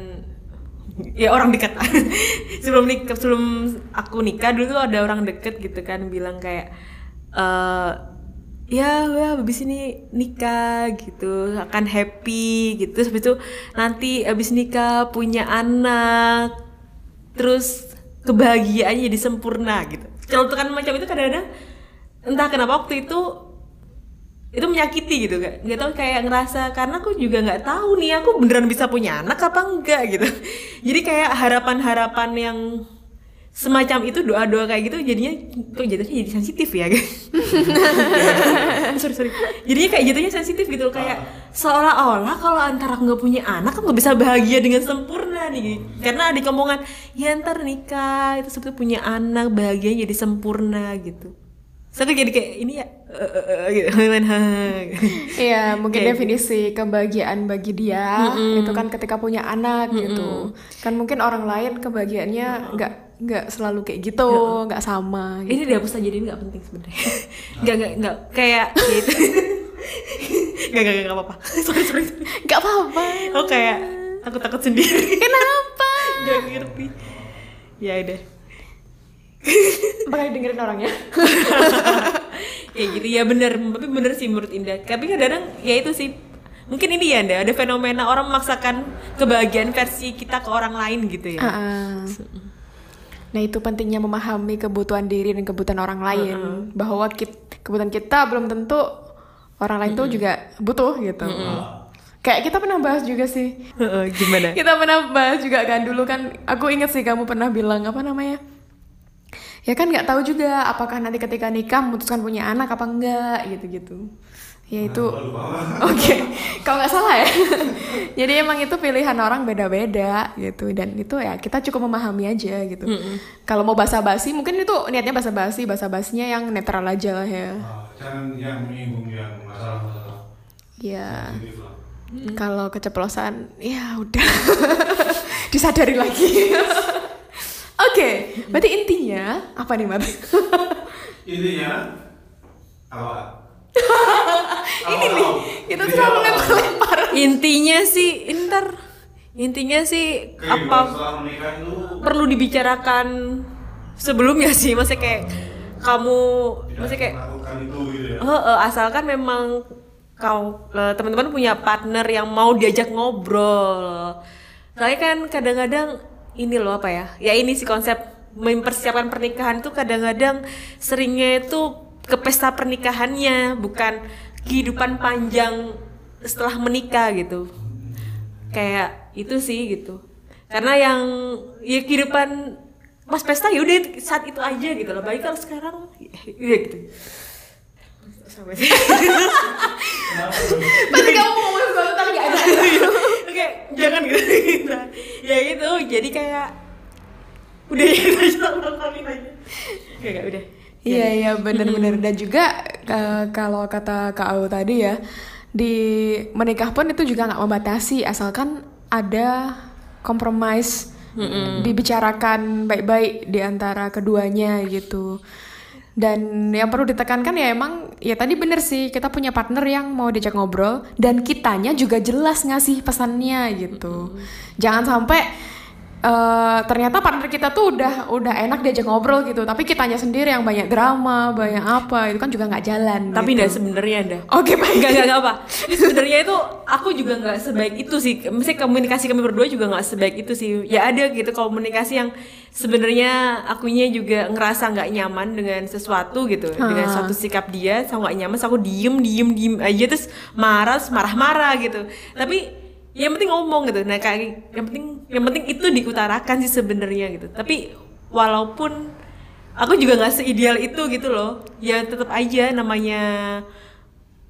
ya orang dekat sebelum nikah sebelum aku nikah dulu tuh ada orang deket gitu kan bilang kayak eh ya ya habis ini nikah gitu akan happy gitu. Terus itu nanti habis nikah punya anak terus kebahagiaannya jadi sempurna gitu. Celutukan macam itu kadang-kadang entah kenapa waktu itu itu menyakiti gitu gak nggak tahu kayak ngerasa karena aku juga nggak tahu nih aku beneran bisa punya anak apa enggak gitu. Jadi kayak harapan-harapan yang semacam itu doa-doa kayak gitu jadinya kok jatuhnya jadi sensitif ya guys? Sorry sorry. Jadinya kayak jatuhnya sensitif gitu loh kayak seolah-olah kalau antara nggak punya anak aku nggak bisa bahagia dengan sempurna nih. Karena ada omongan ya ntar nikah itu sebetulnya punya anak bahagianya jadi sempurna gitu. Saya tuh jadi kayak ini ya eh, eh, eh, gitu. Iya, mungkin Kayak definisi kebahagiaan bagi dia itu kan ketika punya anak gitu. Kan mungkin orang lain kebahagiaannya nggak nggak selalu kayak gitu nggak sama gitu. ini dihapus aja ini nggak penting sebenarnya. Nggak nggak nggak kayak gitu. Nggak nggak nggak apa-apa. Sorry sorry. Sorry. nggak apa-apa. Oh kayak takut takut sendiri. Kenapa? Nggak ngerti. Ya udah. Bakal dengerin orangnya kayak gitu ya bener. Tapi bener sih menurut Indah. Tapi kadang-kadang ya itu sih. Mungkin ini ya ada fenomena orang memaksakan kebahagiaan versi kita ke orang lain gitu ya. Ah, ah. Nah itu pentingnya memahami kebutuhan diri dan kebutuhan orang lain bahwa kit- kebutuhan kita belum tentu orang lain tuh juga butuh gitu. Kayak kita pernah bahas juga sih. Gimana Kita pernah bahas juga kan dulu kan. Aku inget sih kamu pernah bilang apa namanya? Ya kan nggak tahu juga apakah nanti ketika nikah memutuskan punya anak apa enggak gitu-gitu. Ya itu Oke, kalau nggak salah ya. Jadi emang itu pilihan orang beda-beda gitu dan itu ya kita cukup memahami aja gitu. Kalau mau basa-basi mungkin itu niatnya basa-basi, basa-basinya yang netral aja lah ya. Ah, jangan yang menyinggung yang masalah-masalah Ya, kalau keceplosan ya udah disadari lagi. Oke, berarti intinya apa nih, Mat? Intinya apa? Ini nih, kita selalu lempar-lempar. intinya sih ntar intinya sih apa perlu dibicarakan sebelumnya sih maksudnya kayak kamu maksudnya kayak itu gitu ya. Eh, eh, asalkan memang kau eh, teman-teman punya partner yang mau diajak ngobrol. Soalnya kan kadang-kadang ini loh apa ya? Ya ini sih konsep mempersiapkan pernikahan tuh kadang-kadang seringnya itu ke pesta pernikahannya, bukan kehidupan panjang setelah menikah gitu. Kayak itu sih gitu. Karena yang ya kehidupan pas pesta ya udah saat itu aja gitu loh. Baik kalau sekarang ya gitu. Sampai sih. Kamu mau ngomong nggak ada. Oke, jangan gitu. ya gitu, jadi kayak udah ya kita aja. Oke, udah. Iya iya benar-benar dan juga eh, kalau kata Kak Au tadi ya di menikah pun itu juga nggak membatasi asalkan ada kompromis dibicarakan baik-baik di antara keduanya gitu. Dan yang perlu ditekankan ya emang ya tadi bener sih kita punya partner yang mau diajak ngobrol dan kitanya juga jelas ngasih pesannya gitu. Jangan sampai eh, ternyata partner kita tuh udah udah enak diajak ngobrol gitu tapi kitanya sendiri yang banyak drama banyak apa itu kan juga nggak jalan Tapi gitu. enggak sebenarnya ada. oke baik Enggak, enggak, enggak apa. Sebenarnya itu aku juga enggak sebaik itu sih. Mesti komunikasi kami berdua juga enggak sebaik itu sih. Ya ada gitu komunikasi yang sebenarnya akunya juga ngerasa nggak nyaman dengan sesuatu gitu, dengan suatu sikap dia, sama nggak nyaman, so aku diem, diem, diem aja terus marah, marah-marah gitu. Tapi yang penting ngomong gitu. Nah kayak yang penting, yang penting itu diutarakan sih sebenarnya gitu. Tapi walaupun aku juga nggak seideal itu gitu loh, ya tetap aja namanya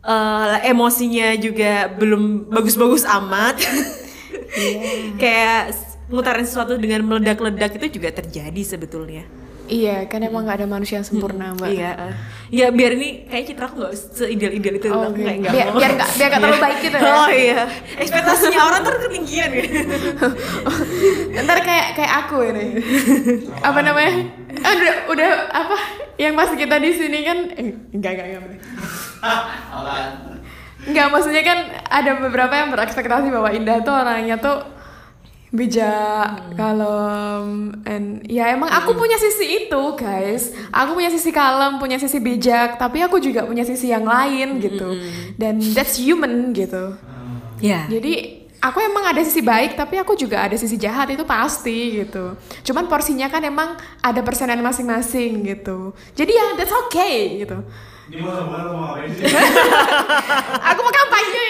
eh, emosinya juga belum bagus-bagus amat. Kayak s- ngutarin sesuatu dengan meledak-ledak itu juga terjadi sebetulnya. Iya kan emang nggak ada manusia yang sempurna mbak Iya. Ya biar ini kayak citra aku nggak seideal-ideal itu Oh, oke. kayak nggak Biar- mau. biar nggak- biar nggak terlalu baik gitu ya? Oh iya. Ekspektasinya orang tuh ketinggian ya. ntar kayak kayak aku ini apa namanya Ah, udah udah apa yang pas kita di sini kan eh, enggak enggak enggak. Enggak, maksudnya kan ada beberapa yang berekspektasi bahwa Indah tuh orangnya tuh bijak, kalem, and ya emang aku punya sisi itu guys. Aku punya sisi kalem, punya sisi bijak, tapi aku juga punya sisi yang lain gitu. Dan that's human gitu. Ya. Jadi aku emang ada sisi baik, tapi aku juga ada sisi jahat itu pasti gitu. Cuman porsinya kan emang ada persenan masing-masing gitu. Jadi ya that's okay gitu. Ini mau sama mau ngapain sih? Aku mau kampanye.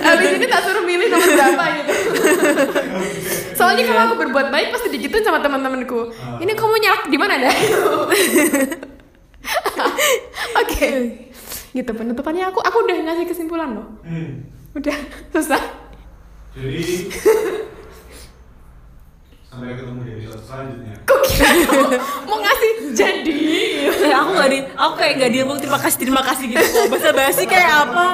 Habis ini tak suruh milih nomor berapa gitu. Soalnya kalau aku berbuat baik pasti digituin sama teman-temanku. Ini kamu nyalak di mana dah? Oke. Gitu penutupannya aku aku udah ngasih kesimpulan loh. Hmm. Udah susah. Jadi sampai ketemu di episode selanjutnya. Kok kira mau ngasih jadi? Eh, aku nggak di, aku kayak nggak diomong terima kasih terima kasih gitu kok. Bahasa basi kayak apa?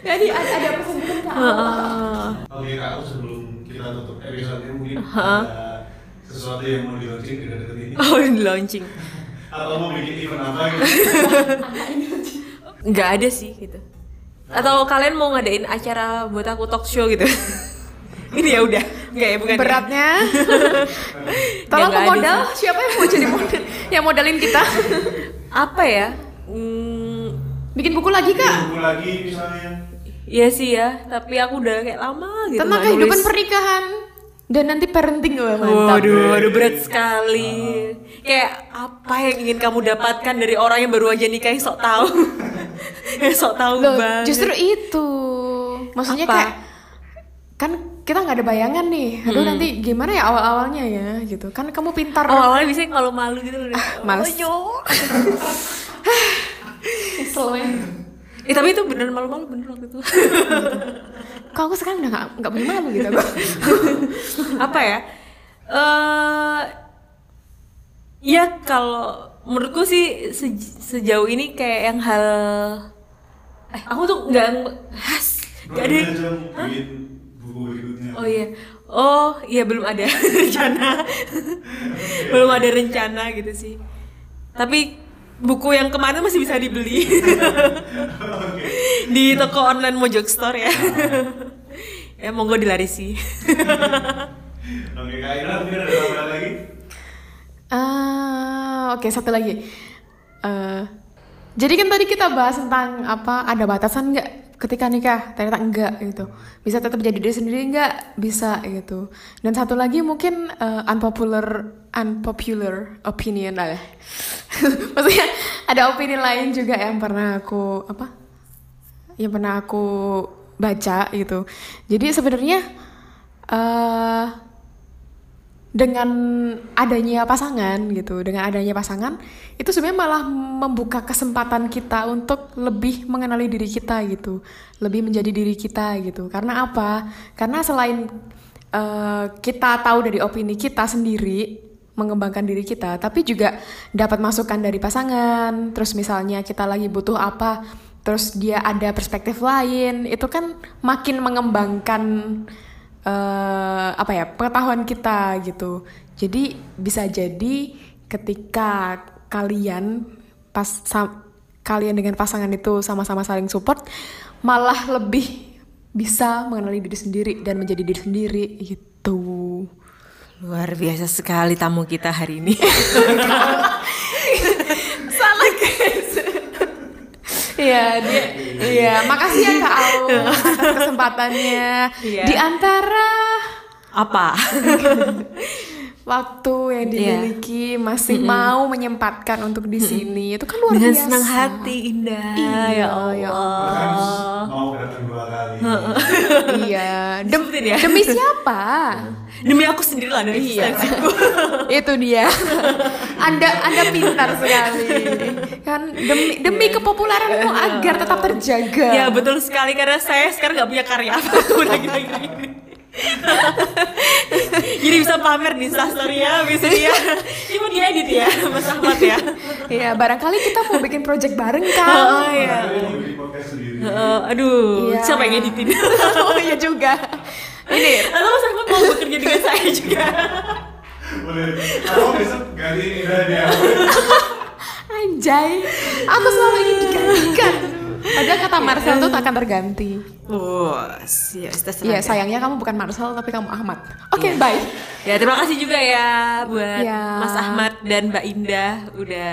Jadi ada, ada pesan-pesan Kak? Heeh. Oke kak, aku sebelum kita tutup episode mungkin ada sesuatu yang mau di launching dekat-dekat ini Oh, di launching. atau mau bikin event apa gitu Nggak ada sih gitu. Atau kalian mau ngadain acara buat aku talk show gitu? Ini ya udah, nggak ya bukan. Beratnya. Tolong pemodal, siapa yang mau jadi model? yang modalin kita? Apa ya? Hmm, Bikin buku lagi kak? Tunggu lagi misalnya Iya sih ya, tapi aku udah kayak lama gitu. Tentang kehidupan nulis. pernikahan dan nanti parenting wah mantap. Waduh, waduh berat sekali. Kayak apa yang ingin kamu dapatkan dari orang yang baru aja nikah yang sok tahu? yang sok tahu Loh, banget. justru itu. Maksudnya Apa? kayak kan kita nggak ada bayangan nih. Aduh Hmm. nanti gimana ya awal-awalnya ya gitu. Kan kamu pintar. Oh, awalnya biasanya kalau malu gitu udah. males. Oh, yo. Kesel ya. Eh tapi itu bener malu-malu bener waktu itu. Kok aku sekarang udah nggak nggak punya malu gitu. apa ya? Eh ya kalau menurutku sih sej- sejauh ini kayak yang hal eh aku tuh nggak has nggak ada aja mau bikin buku berikutnya Oh iya. Oh, iya belum ada rencana. belum ada rencana gitu sih. Tapi buku yang kemarin masih bisa dibeli di toko online Mojok Store ya. ya monggo dilarisi. Oke Kak Ira mungkin ada lagi Ah, oke satu lagi. Eh, jadi kan tadi kita bahas tentang apa ada batasan nggak ketika nikah? Ternyata enggak gitu. Bisa tetap jadi diri sendiri nggak? Bisa gitu. Dan satu lagi mungkin eh, unpopular unpopular opinion lah. Maksudnya ada opini lain juga yang pernah aku apa? Yang pernah aku baca gitu. Jadi sebenarnya eh dengan adanya pasangan gitu, dengan adanya pasangan itu sebenarnya malah membuka kesempatan kita untuk lebih mengenali diri kita gitu, lebih menjadi diri kita gitu. Karena apa? Karena selain eh, kita tahu dari opini kita sendiri, mengembangkan diri kita, tapi juga dapat masukan dari pasangan. Terus misalnya kita lagi butuh apa, terus dia ada perspektif lain, itu kan makin mengembangkan eh apa ya pengetahuan kita gitu. Jadi bisa jadi ketika kalian pas sa- kalian dengan pasangan itu sama-sama saling support, malah lebih bisa mengenali diri sendiri dan menjadi diri sendiri gitu. Luar biasa sekali tamu kita hari ini. Salah guys. Iya, dia iya, makasih ya Kak Au atas kesempatannya. Iya. Di antara Apa? waktu yang Iya. dimiliki masih mau menyempatkan untuk di sini. Itu kan luar Dengan biasa. senang hati Indah. Iya, ya ya Allah. Mau datang dua kali iya, Dem- ya. demi siapa? Demi aku sendiri lah dari Iya. eksistensiku. itu dia. Anda Anda pintar sekali. Kan demi demi kepopuleranmu agar tetap terjaga. Ya betul sekali karena saya sekarang nggak punya karya apa pun lagi-lagi ini. Jadi bisa pamer di instastory ya, bisa dia. Cuma dia edit ya, Mas Ahmad ya. Iya, barangkali kita mau bikin project bareng kan. Oh iya. Eh, aduh, Iya. siapa yang editin? oh iya juga. Ini Atau Mas Ahmad mau bekerja dengan saya juga? Boleh Aku besok ganti Ira dia anjay. Aku selalu ingin digantikan. Padahal kata Marcel tuh tak akan terganti. Kita Iya, serahkan. sayangnya kamu bukan Marcel tapi kamu Ahmad. Oke, bye. Ya terima kasih juga ya buat Ya. Mas Ahmad dan Mbak Indah udah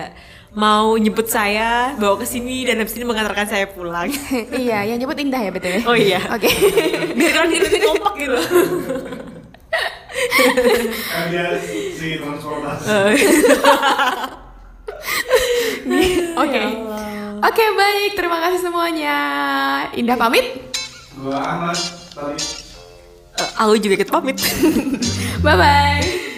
mau nyebut saya bawa ke sini dan habis ini mengantarkan saya pulang. iya, yang nyebut Indah ya BTW. Oh iya. Oke. Biar kalian hidupnya kompak gitu. Kan dia si transportasi Oke. Oke, baik. Terima kasih semuanya. Indah pamit. Gua Ahmad Tadi Eh, aku juga ikut pamit. Bye bye.